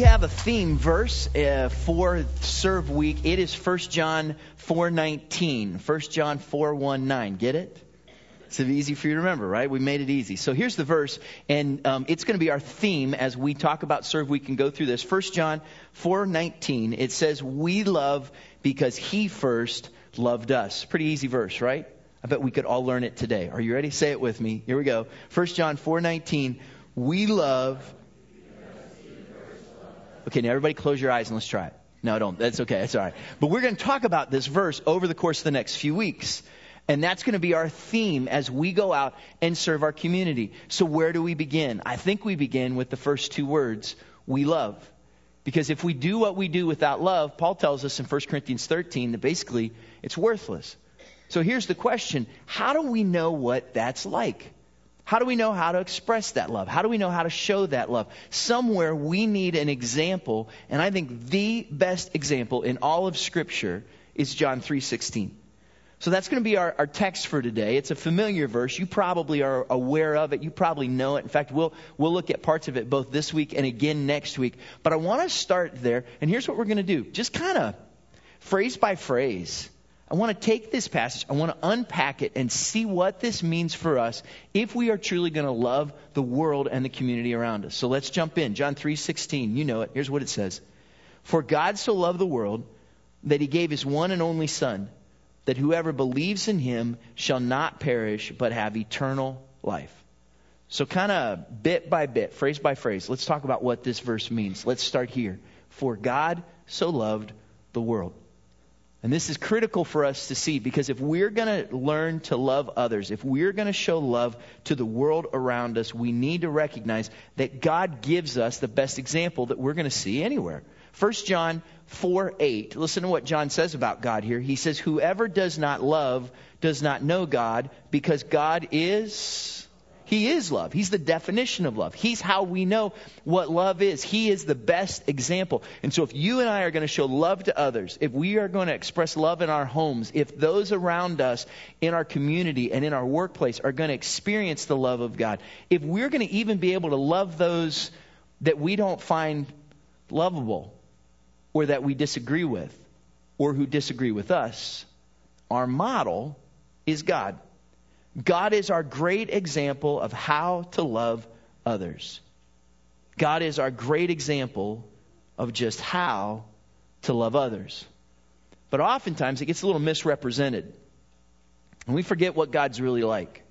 we have a theme verse uh, for Serve Week. It is 1 John 4:19. 1 John 4:19. Get it? It's easy for you to remember, right? We made it easy. So here's the verse, and um, it's going to be our theme as we talk about Serve Week and go through this. 1 John 4:19. It says, "We love because He first loved us." Pretty easy verse, right? I bet we could all learn it today. Are you ready? Say it with me. Here we go. 1 John 4:19. We love Okay, now everybody close your eyes and let's try it. No, don't. That's okay. That's all right. But we're going to talk about this verse over the course of the next few weeks. And that's going to be our theme as we go out and serve our community. So where do we begin? I think we begin with the first two words, we love. Because if we do what we do without love, Paul tells us in 1 Corinthians 13 that basically it's worthless. So here's the question. How do we know what that's like? How do we know how to express that love? How do we know how to show that love? Somewhere we need an example, and I think the best example in all of Scripture is John 3:16. So that's going to be our, our text for today. It's a familiar verse. You probably are aware of it. You probably know it. In fact, we'll, we'll look at parts of it both this week and again next week. But I want to start there, and here's what we're going to do. Just kind of phrase by phrase I want to take this passage, I want to unpack it and see what this means for us if we are truly going to love the world and the community around us. So let's jump in. John 3:16, you know it. Here's what it says. For God so loved the world that he gave his one and only son that whoever believes in him shall not perish but have eternal life. So kind of bit by bit, phrase by phrase, let's talk about what this verse means. Let's start here. For God so loved the world. And this is critical for us to see because if we're going to learn to love others, if we're going to show love to the world around us, we need to recognize that God gives us the best example that we're going to see anywhere. 1 John 4 8. Listen to what John says about God here. He says, Whoever does not love does not know God because God is he is love. He's the definition of love. He's how we know what love is. He is the best example. And so if you and I are going to show love to others, if we are going to express love in our homes, if those around us in our community and in our workplace are going to experience the love of God, if we're going to even be able to love those that we don't find lovable or that we disagree with or who disagree with us, our model is God. God is our great example of how to love others. God is our great example of just how to love others. But oftentimes it gets a little misrepresented. And we forget what God's really like.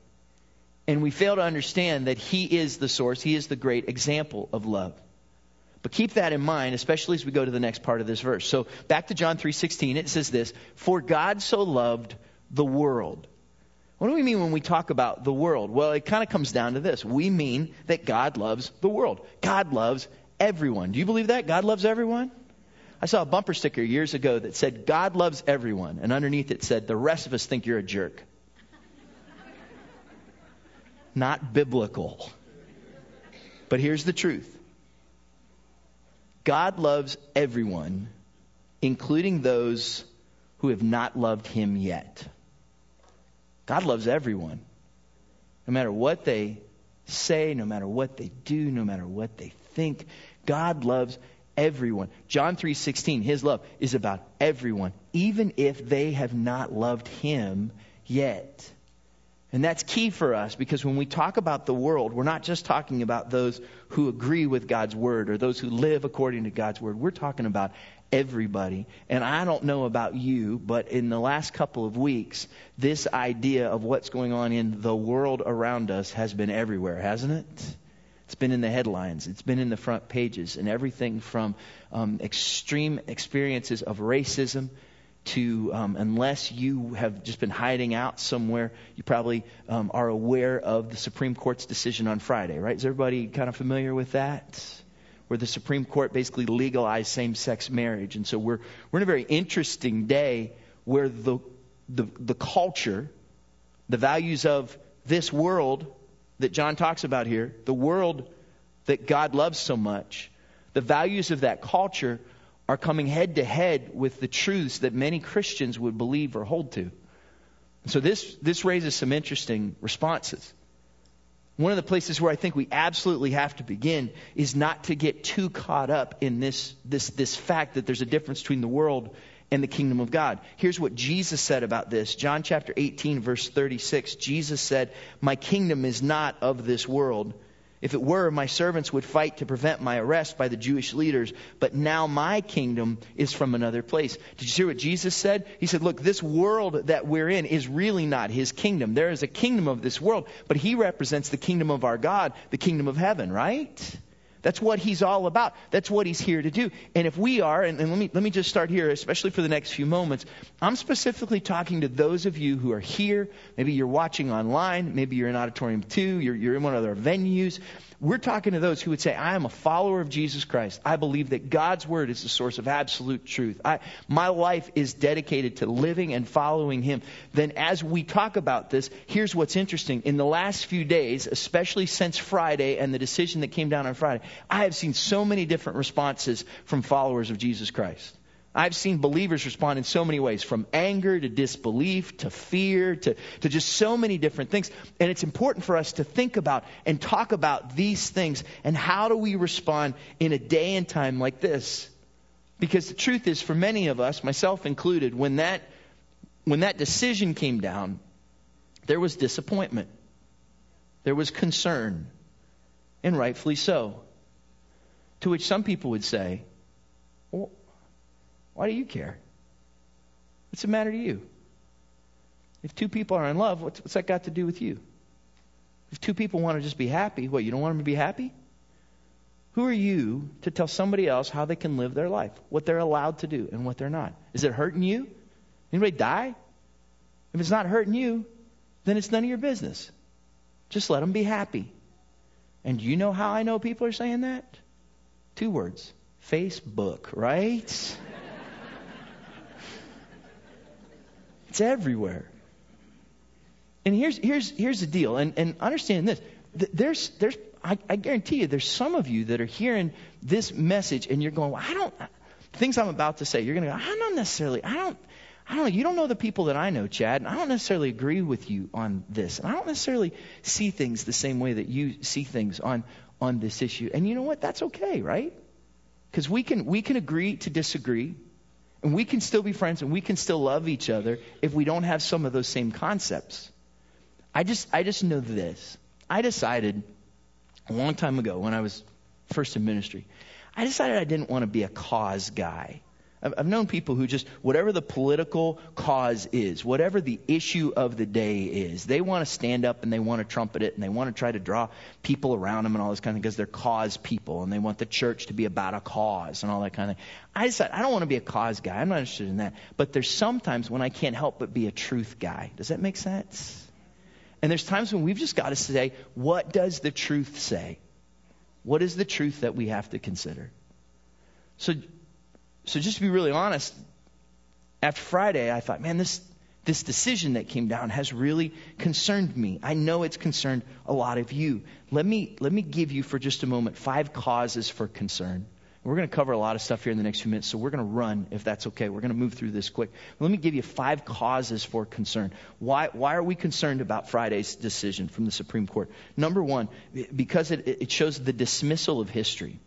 And we fail to understand that He is the source, He is the great example of love. But keep that in mind, especially as we go to the next part of this verse. So back to John 3:16, it says this, "For God so loved the world." What do we mean when we talk about the world? Well, it kind of comes down to this. We mean that God loves the world. God loves everyone. Do you believe that? God loves everyone? I saw a bumper sticker years ago that said, God loves everyone. And underneath it said, the rest of us think you're a jerk. Not biblical. But here's the truth God loves everyone, including those who have not loved him yet. God loves everyone. No matter what they say, no matter what they do, no matter what they think, God loves everyone. John 3:16, his love is about everyone, even if they have not loved him yet. And that's key for us because when we talk about the world, we're not just talking about those who agree with God's word or those who live according to God's word. We're talking about everybody. And I don't know about you, but in the last couple of weeks, this idea of what's going on in the world around us has been everywhere, hasn't it? It's been in the headlines. It's been in the front pages, and everything from um, extreme experiences of racism to, um, unless you have just been hiding out somewhere, you probably um, are aware of the Supreme Court's decision on Friday, right? Is everybody kind of familiar with that? Where the Supreme Court basically legalized same sex marriage. And so we're, we're in a very interesting day where the, the, the culture, the values of this world that John talks about here, the world that God loves so much, the values of that culture are coming head to head with the truths that many Christians would believe or hold to. So this, this raises some interesting responses. One of the places where I think we absolutely have to begin is not to get too caught up in this, this, this fact that there's a difference between the world and the kingdom of God. Here's what Jesus said about this. John chapter 18 verse 36. Jesus said, "My kingdom is not of this world." If it were, my servants would fight to prevent my arrest by the Jewish leaders, but now my kingdom is from another place. Did you hear what Jesus said? He said, Look, this world that we're in is really not his kingdom. There is a kingdom of this world, but he represents the kingdom of our God, the kingdom of heaven, right? That's what he's all about. That's what he's here to do. And if we are, and, and, let me let me just start here, especially for the next few moments. I'm specifically talking to those of you who are here. Maybe you're watching online. Maybe you're in auditorium two. You're, you're in one of our venues. We're talking to those who would say, I am a follower of Jesus Christ. I believe that God's word is the source of absolute truth. I, my life is dedicated to living and following Him. Then, as we talk about this, here's what's interesting. In the last few days, especially since Friday and the decision that came down on Friday, I have seen so many different responses from followers of Jesus Christ. I've seen believers respond in so many ways, from anger to disbelief to fear to, to just so many different things. And it's important for us to think about and talk about these things and how do we respond in a day and time like this. Because the truth is, for many of us, myself included, when that, when that decision came down, there was disappointment. There was concern. And rightfully so. To which some people would say, well, why do you care? What's the matter to you? If two people are in love, what's, what's that got to do with you? If two people want to just be happy, what, you don't want them to be happy? Who are you to tell somebody else how they can live their life, what they're allowed to do and what they're not? Is it hurting you? Anybody die? If it's not hurting you, then it's none of your business. Just let them be happy. And do you know how I know people are saying that? Two words Facebook, right? It's everywhere. And here's, here's, here's the deal, and, and understand this. There's, there's, I, I guarantee you, there's some of you that are hearing this message and you're going, well, I don't, things I'm about to say, you're going to go, I don't necessarily, I don't, I don't know, you don't know the people that I know, Chad, and I don't necessarily agree with you on this. And I don't necessarily see things the same way that you see things on, on this issue. And you know what? That's okay, right? Because we can, we can agree to disagree. And we can still be friends and we can still love each other if we don't have some of those same concepts. I just, I just know this. I decided a long time ago when I was first in ministry, I decided I didn't want to be a cause guy. I've known people who just, whatever the political cause is, whatever the issue of the day is, they want to stand up and they want to trumpet it and they want to try to draw people around them and all this kind of thing because they're cause people and they want the church to be about a cause and all that kind of thing. I decided I don't want to be a cause guy. I'm not interested in that. But there's sometimes when I can't help but be a truth guy. Does that make sense? And there's times when we've just got to say, what does the truth say? What is the truth that we have to consider? So so just to be really honest, after Friday, I thought, man, this this decision that came down has really concerned me. I know it's concerned a lot of you. Let me let me give you for just a moment five causes for concern. We're going to cover a lot of stuff here in the next few minutes, so we're going to run if that's okay. We're going to move through this quick. Let me give you five causes for concern. Why, why are we concerned about Friday's decision from the Supreme Court? Number one, because it, it shows the dismissal of history.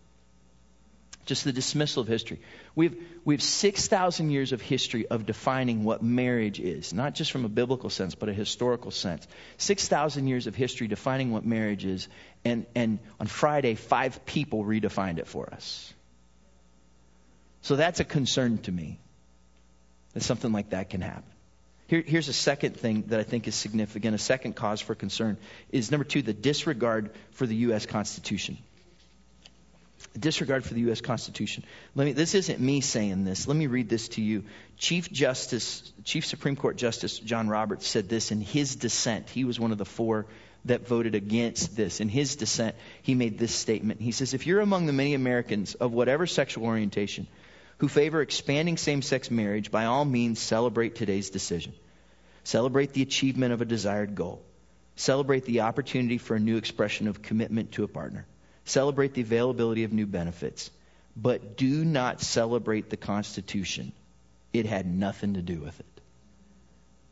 Just the dismissal of history. We have, we have 6,000 years of history of defining what marriage is, not just from a biblical sense, but a historical sense. 6,000 years of history defining what marriage is, and, and on Friday, five people redefined it for us. So that's a concern to me that something like that can happen. Here, here's a second thing that I think is significant. A second cause for concern is number two, the disregard for the U.S. Constitution disregard for the U.S. Constitution. Let me, this isn't me saying this. Let me read this to you. Chief Justice, Chief Supreme Court Justice John Roberts said this in his dissent. He was one of the four that voted against this. In his dissent, he made this statement. He says, If you're among the many Americans of whatever sexual orientation who favor expanding same sex marriage, by all means celebrate today's decision. Celebrate the achievement of a desired goal. Celebrate the opportunity for a new expression of commitment to a partner. Celebrate the availability of new benefits. But do not celebrate the Constitution. It had nothing to do with it.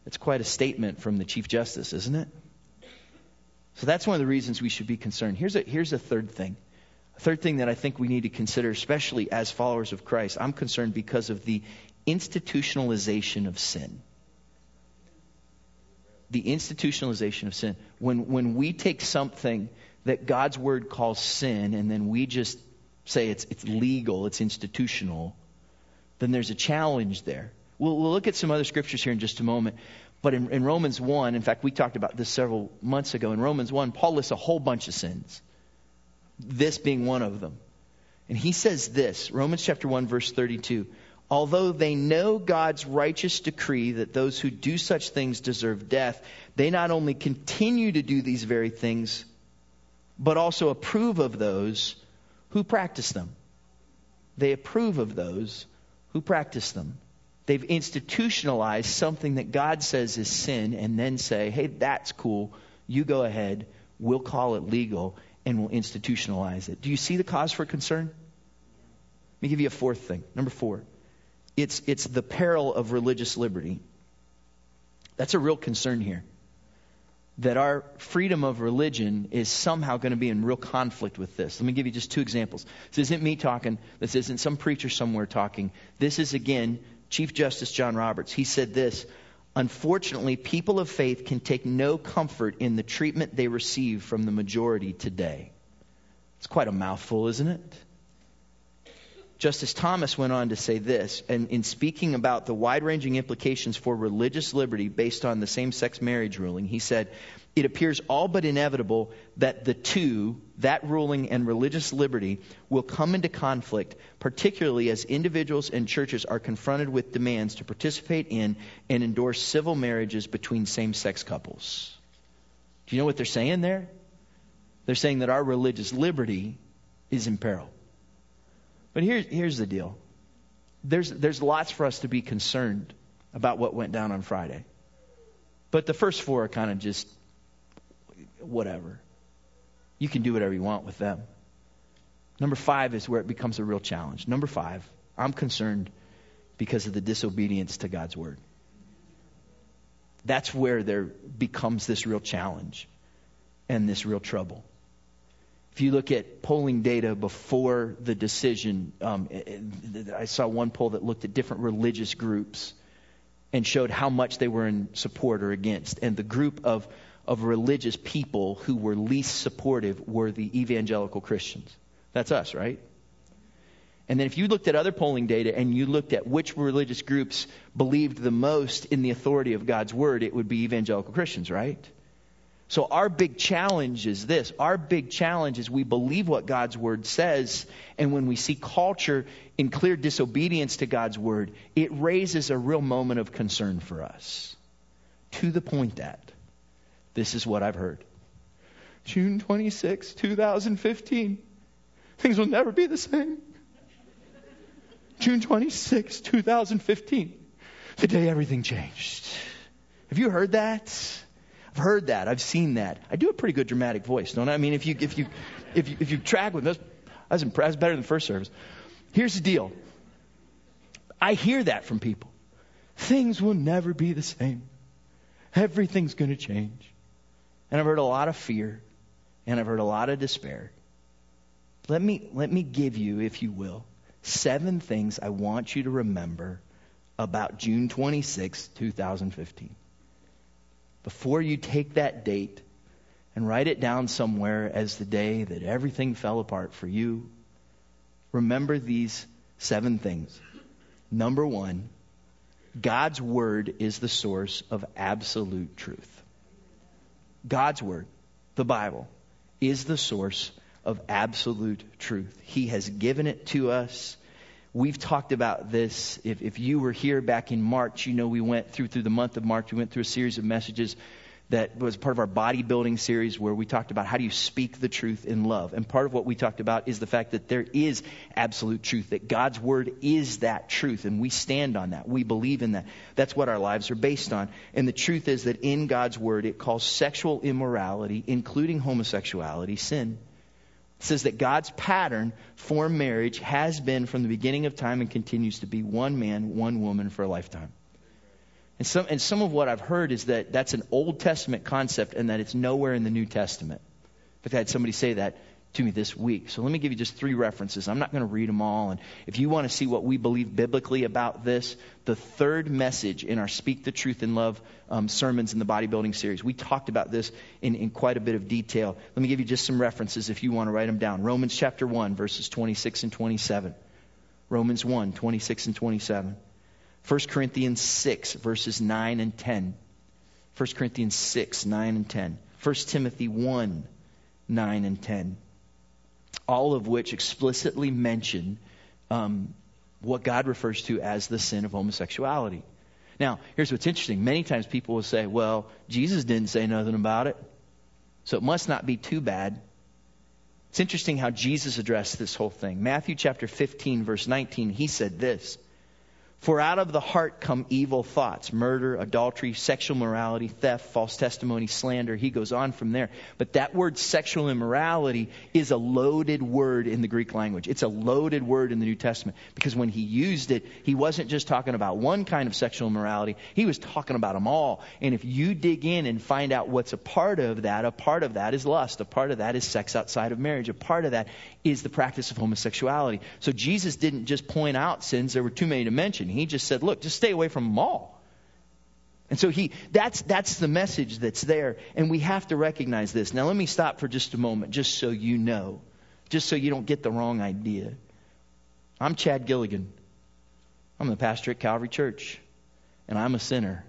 It's quite a statement from the Chief Justice, isn't it? So that's one of the reasons we should be concerned. Here's a, here's a third thing. A third thing that I think we need to consider, especially as followers of Christ. I'm concerned because of the institutionalization of sin. The institutionalization of sin. When, when we take something that God's word calls sin and then we just say it's, it's legal, it's institutional, then there's a challenge there. We'll, we'll look at some other scriptures here in just a moment. But in, in Romans 1, in fact, we talked about this several months ago. In Romans 1, Paul lists a whole bunch of sins, this being one of them. And he says this Romans chapter 1, verse 32 Although they know God's righteous decree that those who do such things deserve death, they not only continue to do these very things, but also approve of those who practice them. They approve of those who practice them. They've institutionalized something that God says is sin and then say, hey, that's cool. You go ahead. We'll call it legal and we'll institutionalize it. Do you see the cause for concern? Let me give you a fourth thing. Number four. It's, it's the peril of religious liberty. That's a real concern here that our freedom of religion is somehow going to be in real conflict with this. Let me give you just two examples. This isn't me talking. This isn't some preacher somewhere talking. This is, again, Chief Justice John Roberts. He said this Unfortunately, people of faith can take no comfort in the treatment they receive from the majority today. It's quite a mouthful, isn't it? Justice Thomas went on to say this, and in speaking about the wide ranging implications for religious liberty based on the same sex marriage ruling, he said, It appears all but inevitable that the two, that ruling and religious liberty, will come into conflict, particularly as individuals and churches are confronted with demands to participate in and endorse civil marriages between same sex couples. Do you know what they're saying there? They're saying that our religious liberty is in peril. But here's, here's the deal there's, there's lots for us to be concerned about what went down on Friday. But the first four are kind of just whatever. You can do whatever you want with them. Number five is where it becomes a real challenge. Number five, I'm concerned because of the disobedience to God's word. That's where there becomes this real challenge and this real trouble. If you look at polling data before the decision, um, I saw one poll that looked at different religious groups and showed how much they were in support or against. And the group of, of religious people who were least supportive were the evangelical Christians. That's us, right? And then if you looked at other polling data and you looked at which religious groups believed the most in the authority of God's word, it would be evangelical Christians, right? So our big challenge is this. Our big challenge is we believe what God's word says, and when we see culture in clear disobedience to God's word, it raises a real moment of concern for us. To the point that this is what I've heard. June 26, 2015. Things will never be the same. June 26, 2015. The day everything changed. Have you heard that? I've heard that. I've seen that. I do a pretty good dramatic voice, don't I? I mean, if you if you if you, if you track with me, I was impressed. Better than the first service. Here's the deal. I hear that from people. Things will never be the same. Everything's going to change. And I've heard a lot of fear, and I've heard a lot of despair. Let me let me give you, if you will, seven things I want you to remember about June 26, 2015 before you take that date and write it down somewhere as the day that everything fell apart for you, remember these seven things. Number one, God's Word is the source of absolute truth. God's Word, the Bible, is the source of absolute truth. He has given it to us. We've talked about this. If, if you were here back in March, you know we went through through the month of March. We went through a series of messages that was part of our bodybuilding series where we talked about how do you speak the truth in love. And part of what we talked about is the fact that there is absolute truth, that God's word is that truth, and we stand on that. We believe in that. That's what our lives are based on. And the truth is that in God's word, it calls sexual immorality, including homosexuality, sin. Says that God's pattern for marriage has been from the beginning of time and continues to be one man, one woman for a lifetime. And some, and some of what I've heard is that that's an Old Testament concept and that it's nowhere in the New Testament. In fact, I had somebody say that to me this week. So let me give you just three references. I'm not going to read them all. And if you want to see what we believe biblically about this, the third message in our Speak the Truth in Love um, sermons in the bodybuilding series, we talked about this in, in quite a bit of detail. Let me give you just some references if you want to write them down. Romans chapter 1, verses 26 and 27. Romans 1, 26 and 27. 1 Corinthians 6, verses 9 and 10. 1 Corinthians 6, 9 and 10. 1 Timothy 1, 9 and 10 all of which explicitly mention um, what God refers to as the sin of homosexuality. Now, here's what's interesting. Many times people will say, well, Jesus didn't say nothing about it, so it must not be too bad. It's interesting how Jesus addressed this whole thing. Matthew chapter 15, verse 19, he said this for out of the heart come evil thoughts murder, adultery, sexual morality, theft, false testimony, slander. He goes on from there. But that word sexual immorality is a loaded word in the Greek language. It's a loaded word in the New Testament because when he used it, he wasn't just talking about one kind of sexual immorality, he was talking about them all. And if you dig in and find out what's a part of that, a part of that is lust, a part of that is sex outside of marriage, a part of that is the practice of homosexuality. So Jesus didn't just point out sins, there were too many to mention. He just said, look, just stay away from them all. And so he, that's, that's the message that's there. And we have to recognize this. Now let me stop for just a moment, just so you know, just so you don't get the wrong idea. I'm Chad Gilligan. I'm the pastor at Calvary Church. And I'm a sinner.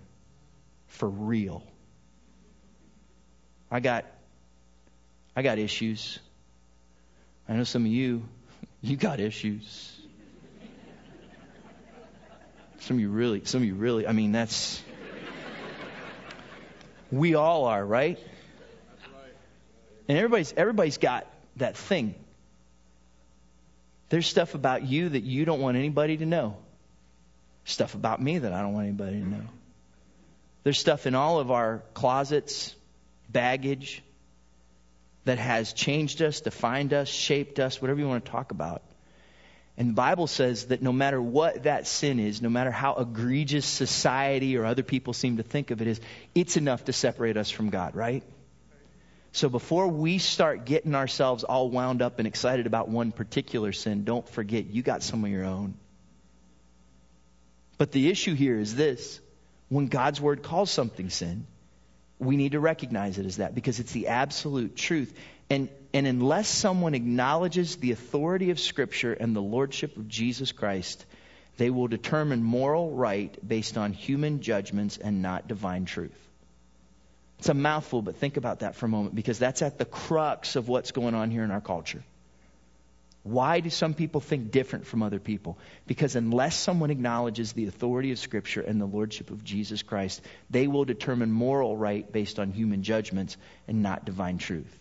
For real. I got, I got issues. I know some of you, you got issues. Some of you really, some of you really, I mean, that's. We all are, right? And everybody's, everybody's got that thing. There's stuff about you that you don't want anybody to know. Stuff about me that I don't want anybody to know. There's stuff in all of our closets, baggage, that has changed us, defined us, shaped us, whatever you want to talk about. And the Bible says that no matter what that sin is, no matter how egregious society or other people seem to think of it is, it's enough to separate us from God, right? So before we start getting ourselves all wound up and excited about one particular sin, don't forget you got some of your own. But the issue here is this when God's word calls something sin, we need to recognize it as that because it's the absolute truth. And, and unless someone acknowledges the authority of Scripture and the lordship of Jesus Christ, they will determine moral right based on human judgments and not divine truth. It's a mouthful, but think about that for a moment because that's at the crux of what's going on here in our culture. Why do some people think different from other people? Because unless someone acknowledges the authority of Scripture and the Lordship of Jesus Christ, they will determine moral right based on human judgments and not divine truth.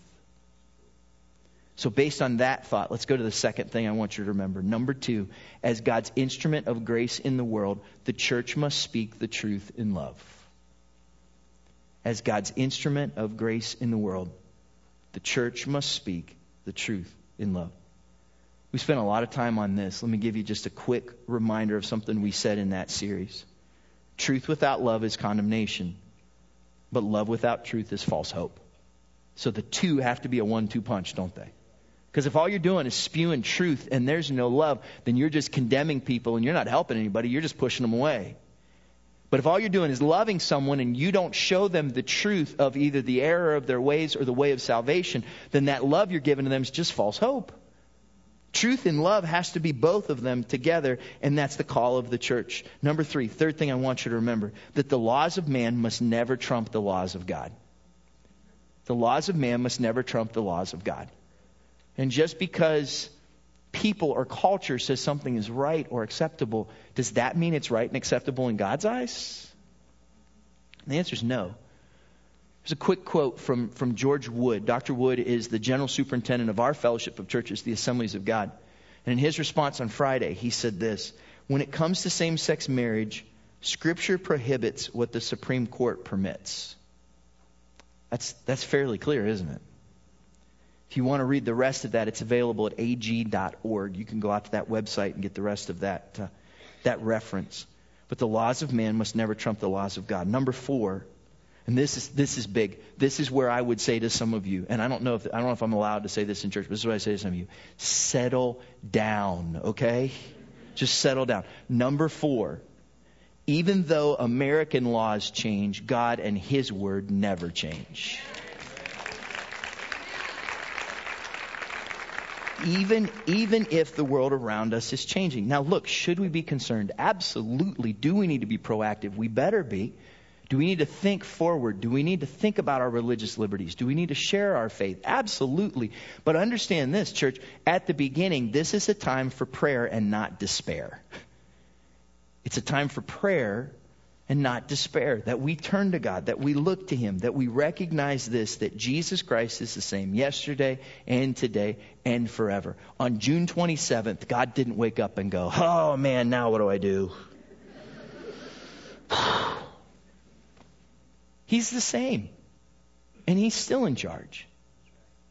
So, based on that thought, let's go to the second thing I want you to remember. Number two, as God's instrument of grace in the world, the church must speak the truth in love. As God's instrument of grace in the world, the church must speak the truth in love. We spent a lot of time on this. Let me give you just a quick reminder of something we said in that series. Truth without love is condemnation, but love without truth is false hope. So the two have to be a one two punch, don't they? Because if all you're doing is spewing truth and there's no love, then you're just condemning people and you're not helping anybody. You're just pushing them away. But if all you're doing is loving someone and you don't show them the truth of either the error of their ways or the way of salvation, then that love you're giving to them is just false hope. Truth and love has to be both of them together, and that's the call of the church. Number three, third thing I want you to remember that the laws of man must never trump the laws of God. The laws of man must never trump the laws of God. And just because people or culture says something is right or acceptable, does that mean it's right and acceptable in God's eyes? And the answer is no. There's a quick quote from, from George Wood. Dr. Wood is the general superintendent of our fellowship of churches, the Assemblies of God. And in his response on Friday, he said this When it comes to same sex marriage, Scripture prohibits what the Supreme Court permits. That's, that's fairly clear, isn't it? If you want to read the rest of that, it's available at ag.org. You can go out to that website and get the rest of that, uh, that reference. but the laws of man must never trump the laws of God. Number four, and this is this is big. This is where I would say to some of you, and I don't know if I don't know if I'm allowed to say this in church, but this is what I say to some of you: settle down, okay? Just settle down. Number four, even though American laws change, God and His word never change. even even if the world around us is changing. Now look, should we be concerned? Absolutely. Do we need to be proactive? We better be. Do we need to think forward? Do we need to think about our religious liberties? Do we need to share our faith? Absolutely. But understand this, church, at the beginning, this is a time for prayer and not despair. It's a time for prayer and not despair, that we turn to God, that we look to Him, that we recognize this, that Jesus Christ is the same yesterday and today and forever. On June 27th, God didn't wake up and go, oh man, now what do I do? He's the same. And He's still in charge.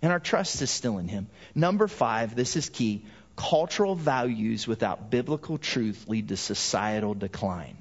And our trust is still in Him. Number five, this is key. Cultural values without biblical truth lead to societal decline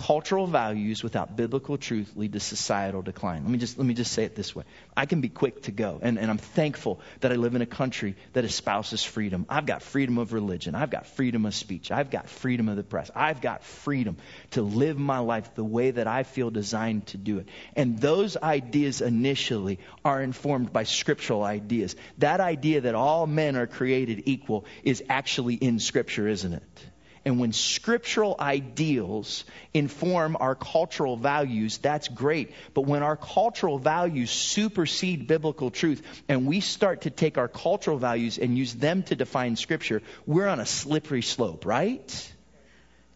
cultural values without biblical truth lead to societal decline. Let me just, let me just say it this way. I can be quick to go, and, and I'm thankful that I live in a country that espouses freedom. I've got freedom of religion. I've got freedom of speech. I've got freedom of the press. I've got freedom to live my life the way that I feel designed to do it. And those ideas initially are informed by scriptural ideas. That idea that all men are created equal is actually in Scripture, isn't it? And when scriptural ideals inform our cultural values, that's great. But when our cultural values supersede biblical truth and we start to take our cultural values and use them to define scripture, we're on a slippery slope, right?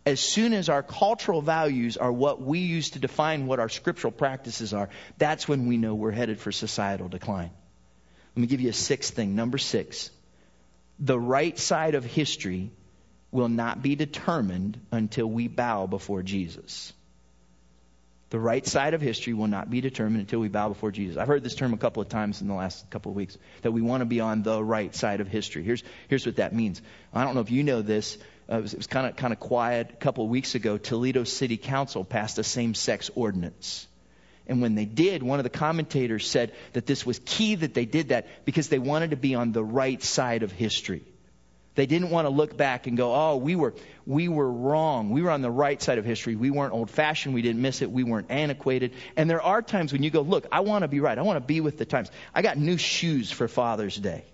As soon as our cultural values are what we use to define what our scriptural practices are, that's when we know we're headed for societal decline. Let me give you a sixth thing. Number six. The right side of history will not be determined until we bow before Jesus. The right side of history will not be determined until we bow before Jesus. I've heard this term a couple of times in the last couple of weeks that we want to be on the right side of history. Here's, here's what that means. I don't know if you know this. Uh, it was, was kind of kind of quiet a couple of weeks ago. Toledo City Council passed a same-sex ordinance. And when they did, one of the commentators said that this was key that they did that because they wanted to be on the right side of history. They didn't want to look back and go, oh, we were, we were wrong. We were on the right side of history. We weren't old fashioned. We didn't miss it. We weren't antiquated. And there are times when you go, look, I want to be right. I want to be with the times. I got new shoes for Father's Day.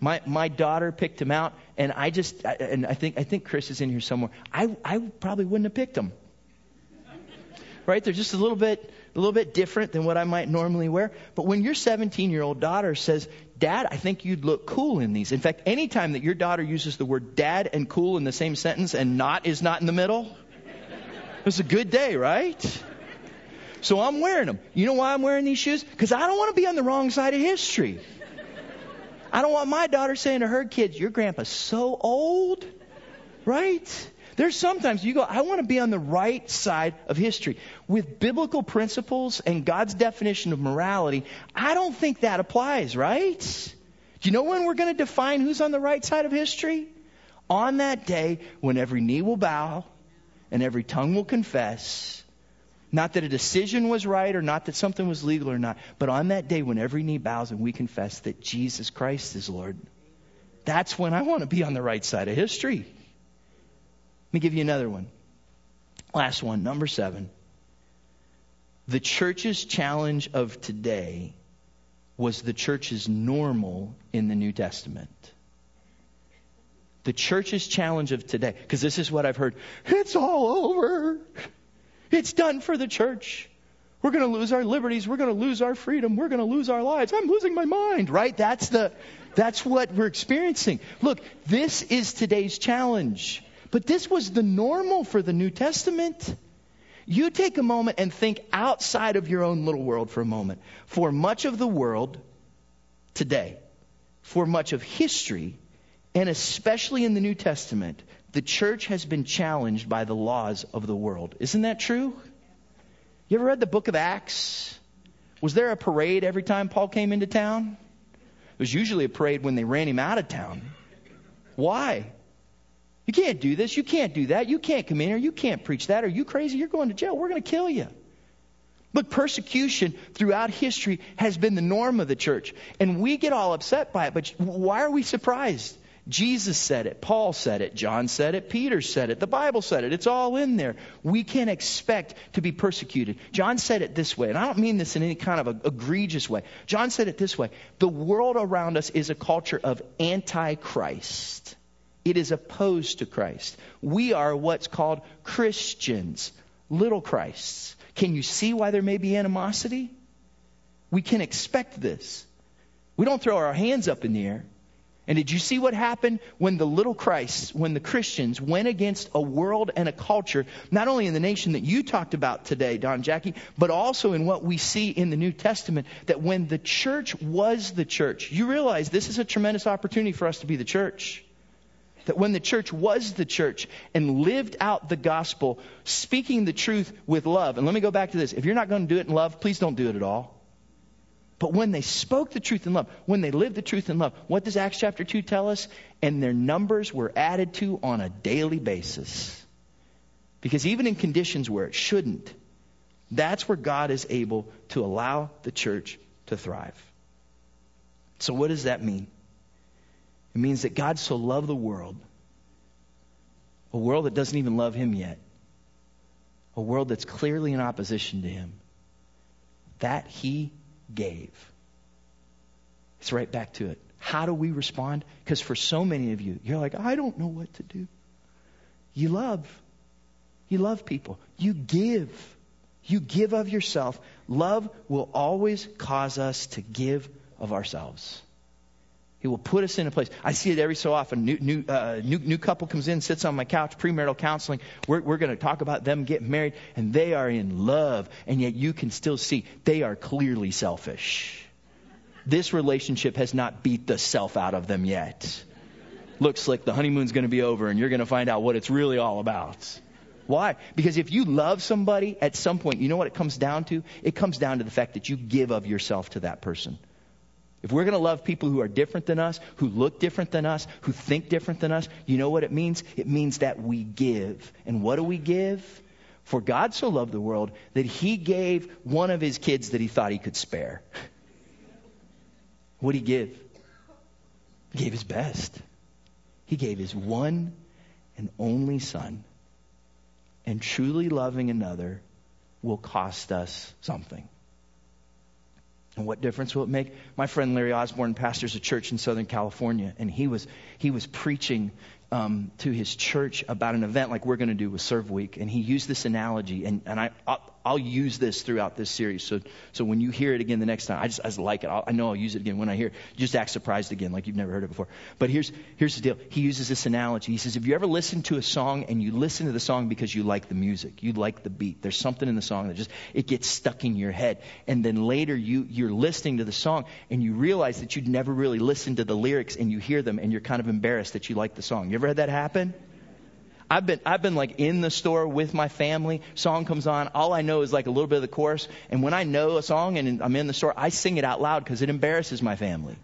My, my daughter picked them out, and I just, and I think, I think Chris is in here somewhere. I, I probably wouldn't have picked them. Right? They're just a little bit, a little bit different than what I might normally wear. But when your 17 year old daughter says, Dad, I think you'd look cool in these. In fact, anytime that your daughter uses the word dad and cool in the same sentence and not is not in the middle, it's a good day, right? So I'm wearing them. You know why I'm wearing these shoes? Because I don't want to be on the wrong side of history. I don't want my daughter saying to her kids, Your grandpa's so old, right? There's sometimes you go, I want to be on the right side of history. With biblical principles and God's definition of morality, I don't think that applies, right? Do you know when we're going to define who's on the right side of history? On that day when every knee will bow and every tongue will confess. Not that a decision was right or not that something was legal or not, but on that day when every knee bows and we confess that Jesus Christ is Lord. That's when I want to be on the right side of history. Let me give you another one. Last one, number seven. The church's challenge of today was the church's normal in the New Testament. The church's challenge of today, because this is what I've heard it's all over. It's done for the church. We're going to lose our liberties. We're going to lose our freedom. We're going to lose our lives. I'm losing my mind, right? That's the, that's what we're experiencing. Look, this is today's challenge. But this was the normal for the New Testament. You take a moment and think outside of your own little world for a moment. For much of the world today, for much of history, and especially in the New Testament, the church has been challenged by the laws of the world. Isn't that true? You ever read the book of Acts? Was there a parade every time Paul came into town? It was usually a parade when they ran him out of town. Why? You can't do this. You can't do that. You can't come in here. You can't preach that. Are you crazy? You're going to jail. We're going to kill you. Look, persecution throughout history has been the norm of the church. And we get all upset by it, but why are we surprised? Jesus said it, Paul said it, John said it, Peter said it, the Bible said it. It's all in there. We can expect to be persecuted. John said it this way, and I don't mean this in any kind of egregious way. John said it this way The world around us is a culture of antichrist, it is opposed to Christ. We are what's called Christians, little Christs. Can you see why there may be animosity? We can expect this. We don't throw our hands up in the air. And did you see what happened when the little Christs, when the Christians went against a world and a culture, not only in the nation that you talked about today, Don Jackie, but also in what we see in the New Testament, that when the church was the church, you realize this is a tremendous opportunity for us to be the church. That when the church was the church and lived out the gospel, speaking the truth with love, and let me go back to this. If you're not going to do it in love, please don't do it at all. But when they spoke the truth in love, when they lived the truth in love, what does Acts chapter 2 tell us? And their numbers were added to on a daily basis. Because even in conditions where it shouldn't, that's where God is able to allow the church to thrive. So, what does that mean? It means that God so loved the world, a world that doesn't even love Him yet, a world that's clearly in opposition to Him, that He gave. It's right back to it. How do we respond? Because for so many of you, you're like, I don't know what to do. You love. You love people. You give. You give of yourself. Love will always cause us to give of ourselves. He will put us in a place. I see it every so often. New, new, uh, new, new couple comes in, sits on my couch, premarital counseling. We're, we're going to talk about them getting married, and they are in love, and yet you can still see they are clearly selfish. This relationship has not beat the self out of them yet. Looks like the honeymoon's going to be over, and you're going to find out what it's really all about. Why? Because if you love somebody, at some point, you know what it comes down to? It comes down to the fact that you give of yourself to that person. If we're going to love people who are different than us, who look different than us, who think different than us, you know what it means? It means that we give. And what do we give? For God so loved the world that he gave one of his kids that he thought he could spare. What did he give? He gave his best. He gave his one and only son. And truly loving another will cost us something. And what difference will it make? My friend Larry Osborne pastors a church in Southern California, and he was he was preaching um, to his church about an event like we're going to do with Serve Week, and he used this analogy, and, and I, I'll, I'll use this throughout this series. So, so when you hear it again the next time, I just, I just like it. I'll, i know I'll use it again when I hear it. Just act surprised again, like you've never heard it before. But here's, here's the deal. He uses this analogy. He says, if you ever listen to a song and you listen to the song because you like the music, you like the beat, there's something in the song that just, it gets stuck in your head. And then later you, you're listening to the song and you realize that you'd never really listened to the lyrics and you hear them and you're kind of embarrassed that you like the song. You ever had that happen? I've been, I've been like in the store with my family. Song comes on. All I know is like a little bit of the chorus. And when I know a song and I'm in the store, I sing it out loud because it embarrasses my family.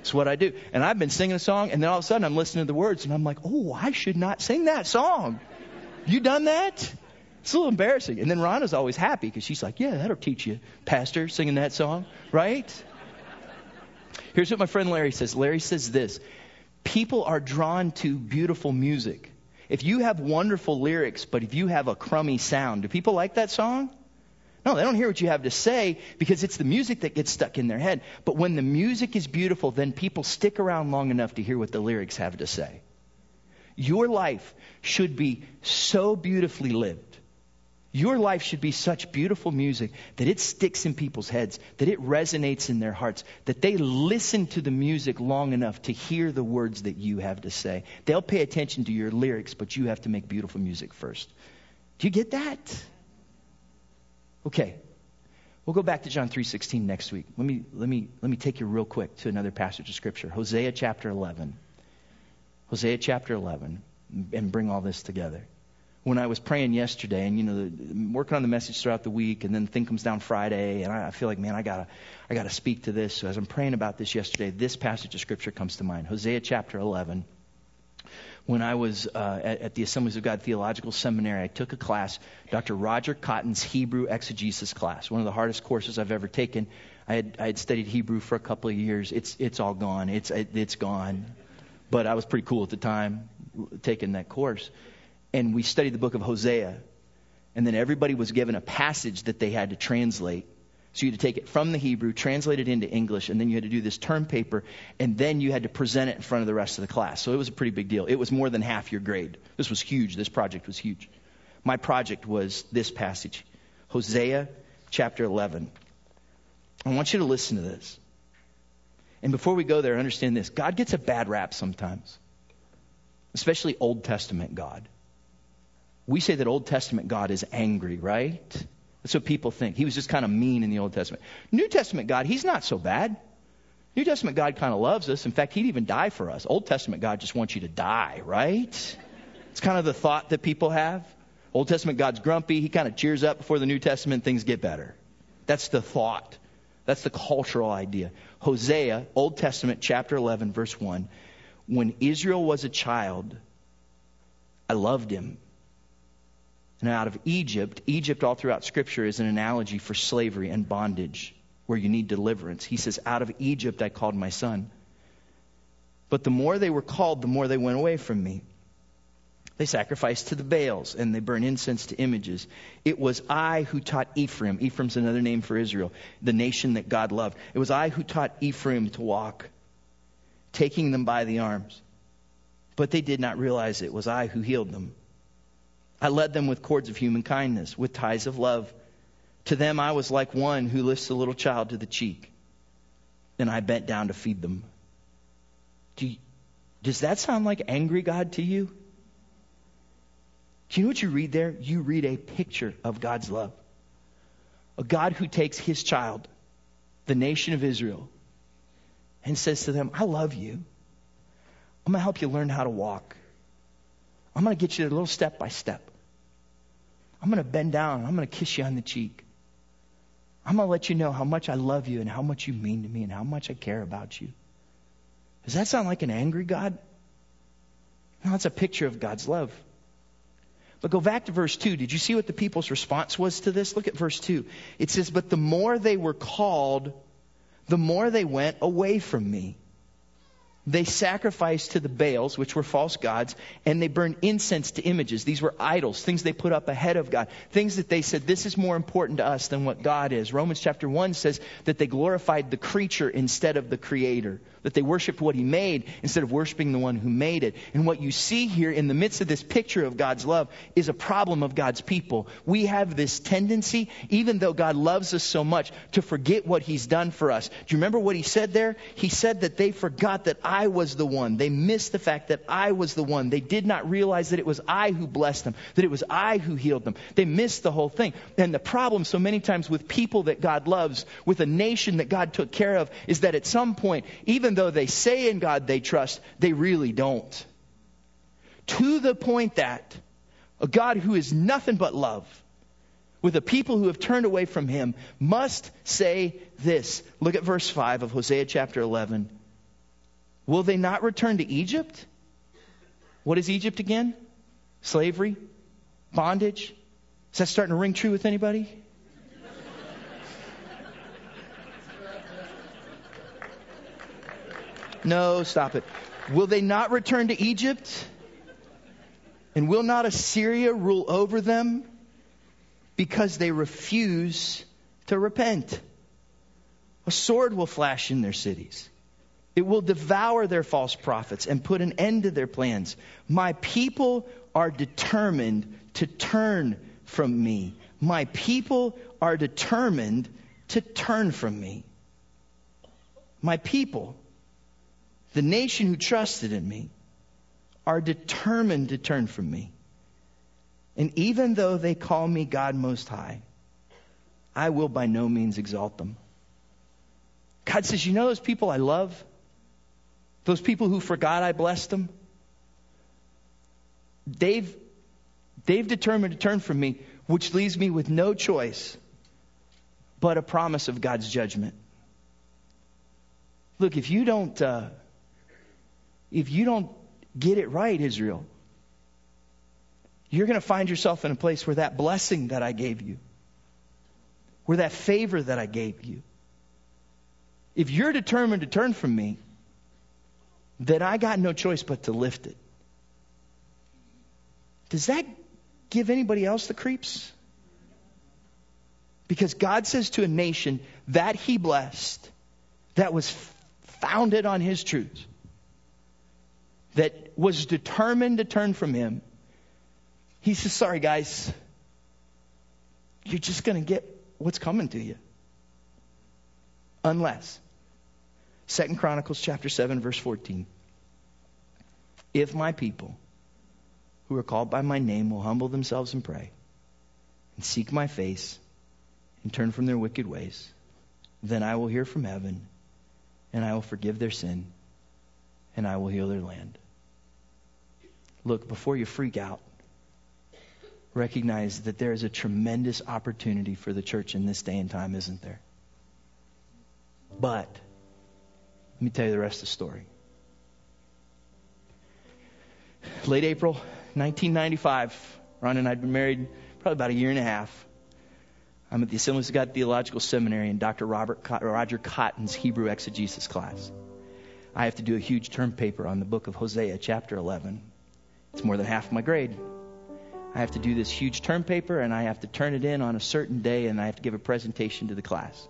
It's what I do. And I've been singing a song and then all of a sudden I'm listening to the words and I'm like, oh, I should not sing that song. You done that? It's a little embarrassing. And then Rhonda's always happy because she's like, yeah, that'll teach you, Pastor, singing that song, right? Here's what my friend Larry says. Larry says this People are drawn to beautiful music. If you have wonderful lyrics, but if you have a crummy sound, do people like that song? No, they don't hear what you have to say because it's the music that gets stuck in their head. But when the music is beautiful, then people stick around long enough to hear what the lyrics have to say. Your life should be so beautifully lived your life should be such beautiful music that it sticks in people's heads, that it resonates in their hearts, that they listen to the music long enough to hear the words that you have to say. They'll pay attention to your lyrics, but you have to make beautiful music first. Do you get that? Okay. We'll go back to John 3:16 next week. Let me let me let me take you real quick to another passage of scripture. Hosea chapter 11. Hosea chapter 11 and bring all this together when I was praying yesterday, and you know, working on the message throughout the week, and then the thing comes down Friday, and I, I feel like, man, I gotta, I gotta speak to this. So as I'm praying about this yesterday, this passage of scripture comes to mind: Hosea chapter 11, when I was uh, at, at, the Assemblies of God Theological Seminary, I took a class, Dr. Roger Cotton's Hebrew exegesis class, one of the hardest courses I've ever taken. I had, I had studied Hebrew for a couple of years. It's, it's all gone. It's, it's gone. But I was pretty cool at the time taking that course. And we studied the book of Hosea. And then everybody was given a passage that they had to translate. So you had to take it from the Hebrew, translate it into English, and then you had to do this term paper, and then you had to present it in front of the rest of the class. So it was a pretty big deal. It was more than half your grade. This was huge. This project was huge. My project was this passage Hosea chapter 11. I want you to listen to this. And before we go there, understand this God gets a bad rap sometimes, especially Old Testament God. We say that Old Testament God is angry, right? That's what people think. He was just kind of mean in the Old Testament. New Testament God, he's not so bad. New Testament God kind of loves us. In fact, he'd even die for us. Old Testament God just wants you to die, right? It's kind of the thought that people have. Old Testament God's grumpy. He kind of cheers up before the New Testament, things get better. That's the thought. That's the cultural idea. Hosea, Old Testament, chapter 11, verse 1. When Israel was a child, I loved him and out of Egypt, Egypt all throughout Scripture is an analogy for slavery and bondage where you need deliverance. He says, Out of Egypt I called my son. But the more they were called, the more they went away from me. They sacrificed to the Baals and they burn incense to images. It was I who taught Ephraim. Ephraim's another name for Israel, the nation that God loved. It was I who taught Ephraim to walk, taking them by the arms. But they did not realize it was I who healed them. I led them with cords of human kindness, with ties of love. To them I was like one who lifts a little child to the cheek. And I bent down to feed them. Do you, does that sound like angry God to you? Do you know what you read there? You read a picture of God's love. A God who takes his child, the nation of Israel, and says to them, I love you. I'm going to help you learn how to walk. I'm going to get you a little step by step. I'm going to bend down. I'm going to kiss you on the cheek. I'm going to let you know how much I love you and how much you mean to me and how much I care about you. Does that sound like an angry God? No, it's a picture of God's love. But go back to verse 2. Did you see what the people's response was to this? Look at verse 2. It says, But the more they were called, the more they went away from me. They sacrificed to the Baals, which were false gods, and they burned incense to images. These were idols, things they put up ahead of God, things that they said, this is more important to us than what God is. Romans chapter 1 says that they glorified the creature instead of the creator, that they worshiped what he made instead of worshiping the one who made it. And what you see here in the midst of this picture of God's love is a problem of God's people. We have this tendency, even though God loves us so much, to forget what he's done for us. Do you remember what he said there? He said that they forgot that I I was the one. They missed the fact that I was the one. They did not realize that it was I who blessed them, that it was I who healed them. They missed the whole thing. And the problem so many times with people that God loves, with a nation that God took care of, is that at some point, even though they say in God they trust, they really don't. To the point that a God who is nothing but love, with a people who have turned away from him, must say this. Look at verse 5 of Hosea chapter 11. Will they not return to Egypt? What is Egypt again? Slavery? Bondage? Is that starting to ring true with anybody? No, stop it. Will they not return to Egypt? And will not Assyria rule over them? Because they refuse to repent. A sword will flash in their cities it will devour their false prophets and put an end to their plans. My people are determined to turn from me. My people are determined to turn from me. My people, the nation who trusted in me, are determined to turn from me. And even though they call me God Most High, I will by no means exalt them. God says, You know those people I love? Those people who forgot I blessed them, they've, they've determined to turn from me, which leaves me with no choice but a promise of God's judgment. Look, if you don't, uh, if you don't Get it right, Israel. You're going to find yourself in a place where that blessing that I gave you, where that favor that I gave you, if you're determined to turn from me, then I got no choice but to lift it. Does that give anybody else the creeps? Because God says to a nation that he blessed, that was founded on his truth, that was determined to turn from him, he says, Sorry, guys, you're just going to get what's coming to you. Unless. Second Chronicles chapter 7, verse 14. If my people who are called by my name will humble themselves and pray and seek my face and turn from their wicked ways, then I will hear from heaven and I will forgive their sin and I will heal their land. Look, before you freak out, recognize that there is a tremendous opportunity for the church in this day and time, isn't there? But, let me tell you the rest of the story. Late April 1995, Ron and I had been married probably about a year and a half. I'm at the Assemblies of God Theological Seminary in Dr. Robert Roger Cotton's Hebrew exegesis class. I have to do a huge term paper on the book of Hosea, chapter 11. It's more than half my grade. I have to do this huge term paper and I have to turn it in on a certain day and I have to give a presentation to the class.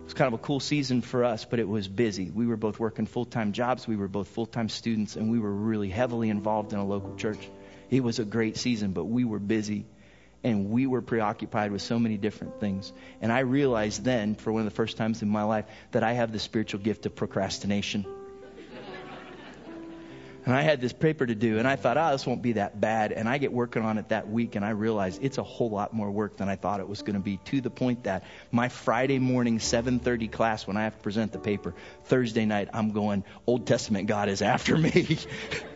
It was kind of a cool season for us, but it was busy. We were both working full time jobs, we were both full time students, and we were really heavily involved in a local church. It was a great season, but we were busy and we were preoccupied with so many different things. And I realized then, for one of the first times in my life, that I have the spiritual gift of procrastination. And I had this paper to do, and I thought, oh, this won't be that bad. And I get working on it that week, and I realize it's a whole lot more work than I thought it was going to be. To the point that my Friday morning 7:30 class, when I have to present the paper, Thursday night, I'm going, Old Testament God is after me.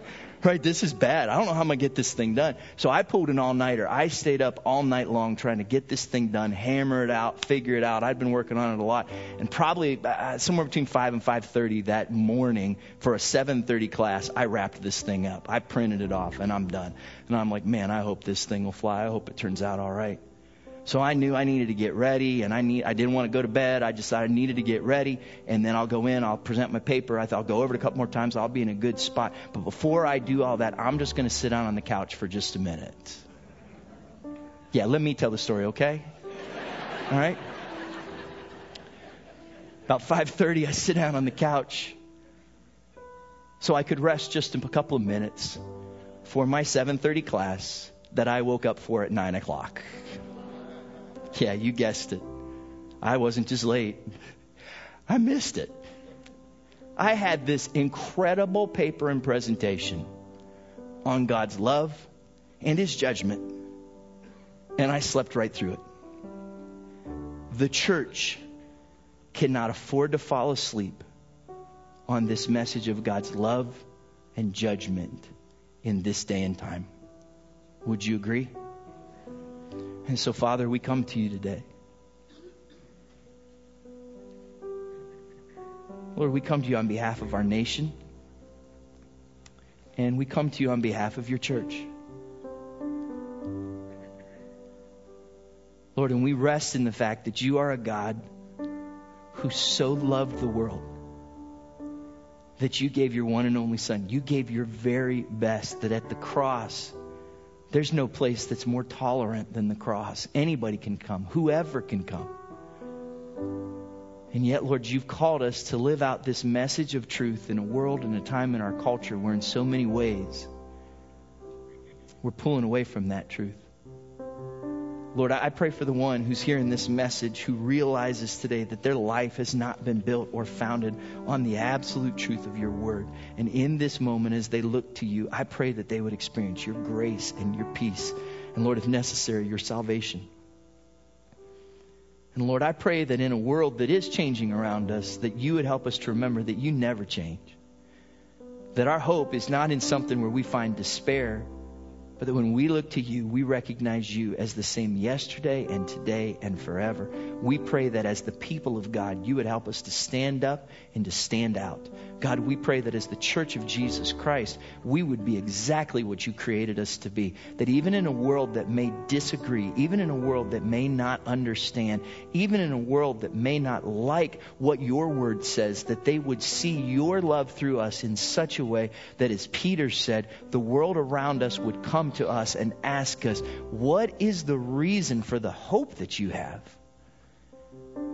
right? This is bad. I don't know how I'm going to get this thing done. So I pulled an all nighter. I stayed up all night long trying to get this thing done, hammer it out, figure it out. I'd been working on it a lot. And probably uh, somewhere between 5 and 5.30 that morning for a 7.30 class, I wrapped this thing up. I printed it off and I'm done. And I'm like, man, I hope this thing will fly. I hope it turns out all right. So I knew I needed to get ready, and I need I didn't want to go to bed. I decided I needed to get ready, and then I'll go in. I'll present my paper. I thought I'll go over it a couple more times. I'll be in a good spot. But before I do all that, I'm just going to sit down on the couch for just a minute. Yeah, let me tell the story, okay? All right. About 5:30, I sit down on the couch, so I could rest just a couple of minutes for my 7:30 class that I woke up for at nine o'clock. Yeah, you guessed it. I wasn't just late, I missed it. I had this incredible paper and presentation on God's love and His judgment, and I slept right through it. The church cannot afford to fall asleep on this message of God's love and judgment in this day and time. Would you agree? And so, Father, we come to you today. Lord, we come to you on behalf of our nation. And we come to you on behalf of your church. Lord, and we rest in the fact that you are a God who so loved the world that you gave your one and only Son. You gave your very best, that at the cross, there's no place that's more tolerant than the cross. Anybody can come, whoever can come. And yet, Lord, you've called us to live out this message of truth in a world and a time in our culture where, in so many ways, we're pulling away from that truth. Lord, I pray for the one who's hearing this message who realizes today that their life has not been built or founded on the absolute truth of your word. And in this moment, as they look to you, I pray that they would experience your grace and your peace. And Lord, if necessary, your salvation. And Lord, I pray that in a world that is changing around us, that you would help us to remember that you never change. That our hope is not in something where we find despair, but that when we look to you, we recognize you as the same yesterday and today and forever. We pray that as the people of God, you would help us to stand up and to stand out. God, we pray that as the church of Jesus Christ, we would be exactly what you created us to be. That even in a world that may disagree, even in a world that may not understand, even in a world that may not like what your word says, that they would see your love through us in such a way that, as Peter said, the world around us would come to us and ask us, What is the reason for the hope that you have?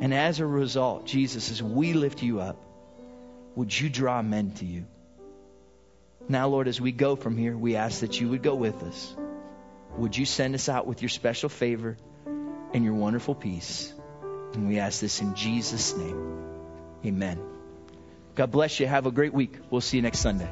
And as a result, Jesus, as we lift you up, would you draw men to you? Now, Lord, as we go from here, we ask that you would go with us. Would you send us out with your special favor and your wonderful peace? And we ask this in Jesus' name. Amen. God bless you. Have a great week. We'll see you next Sunday.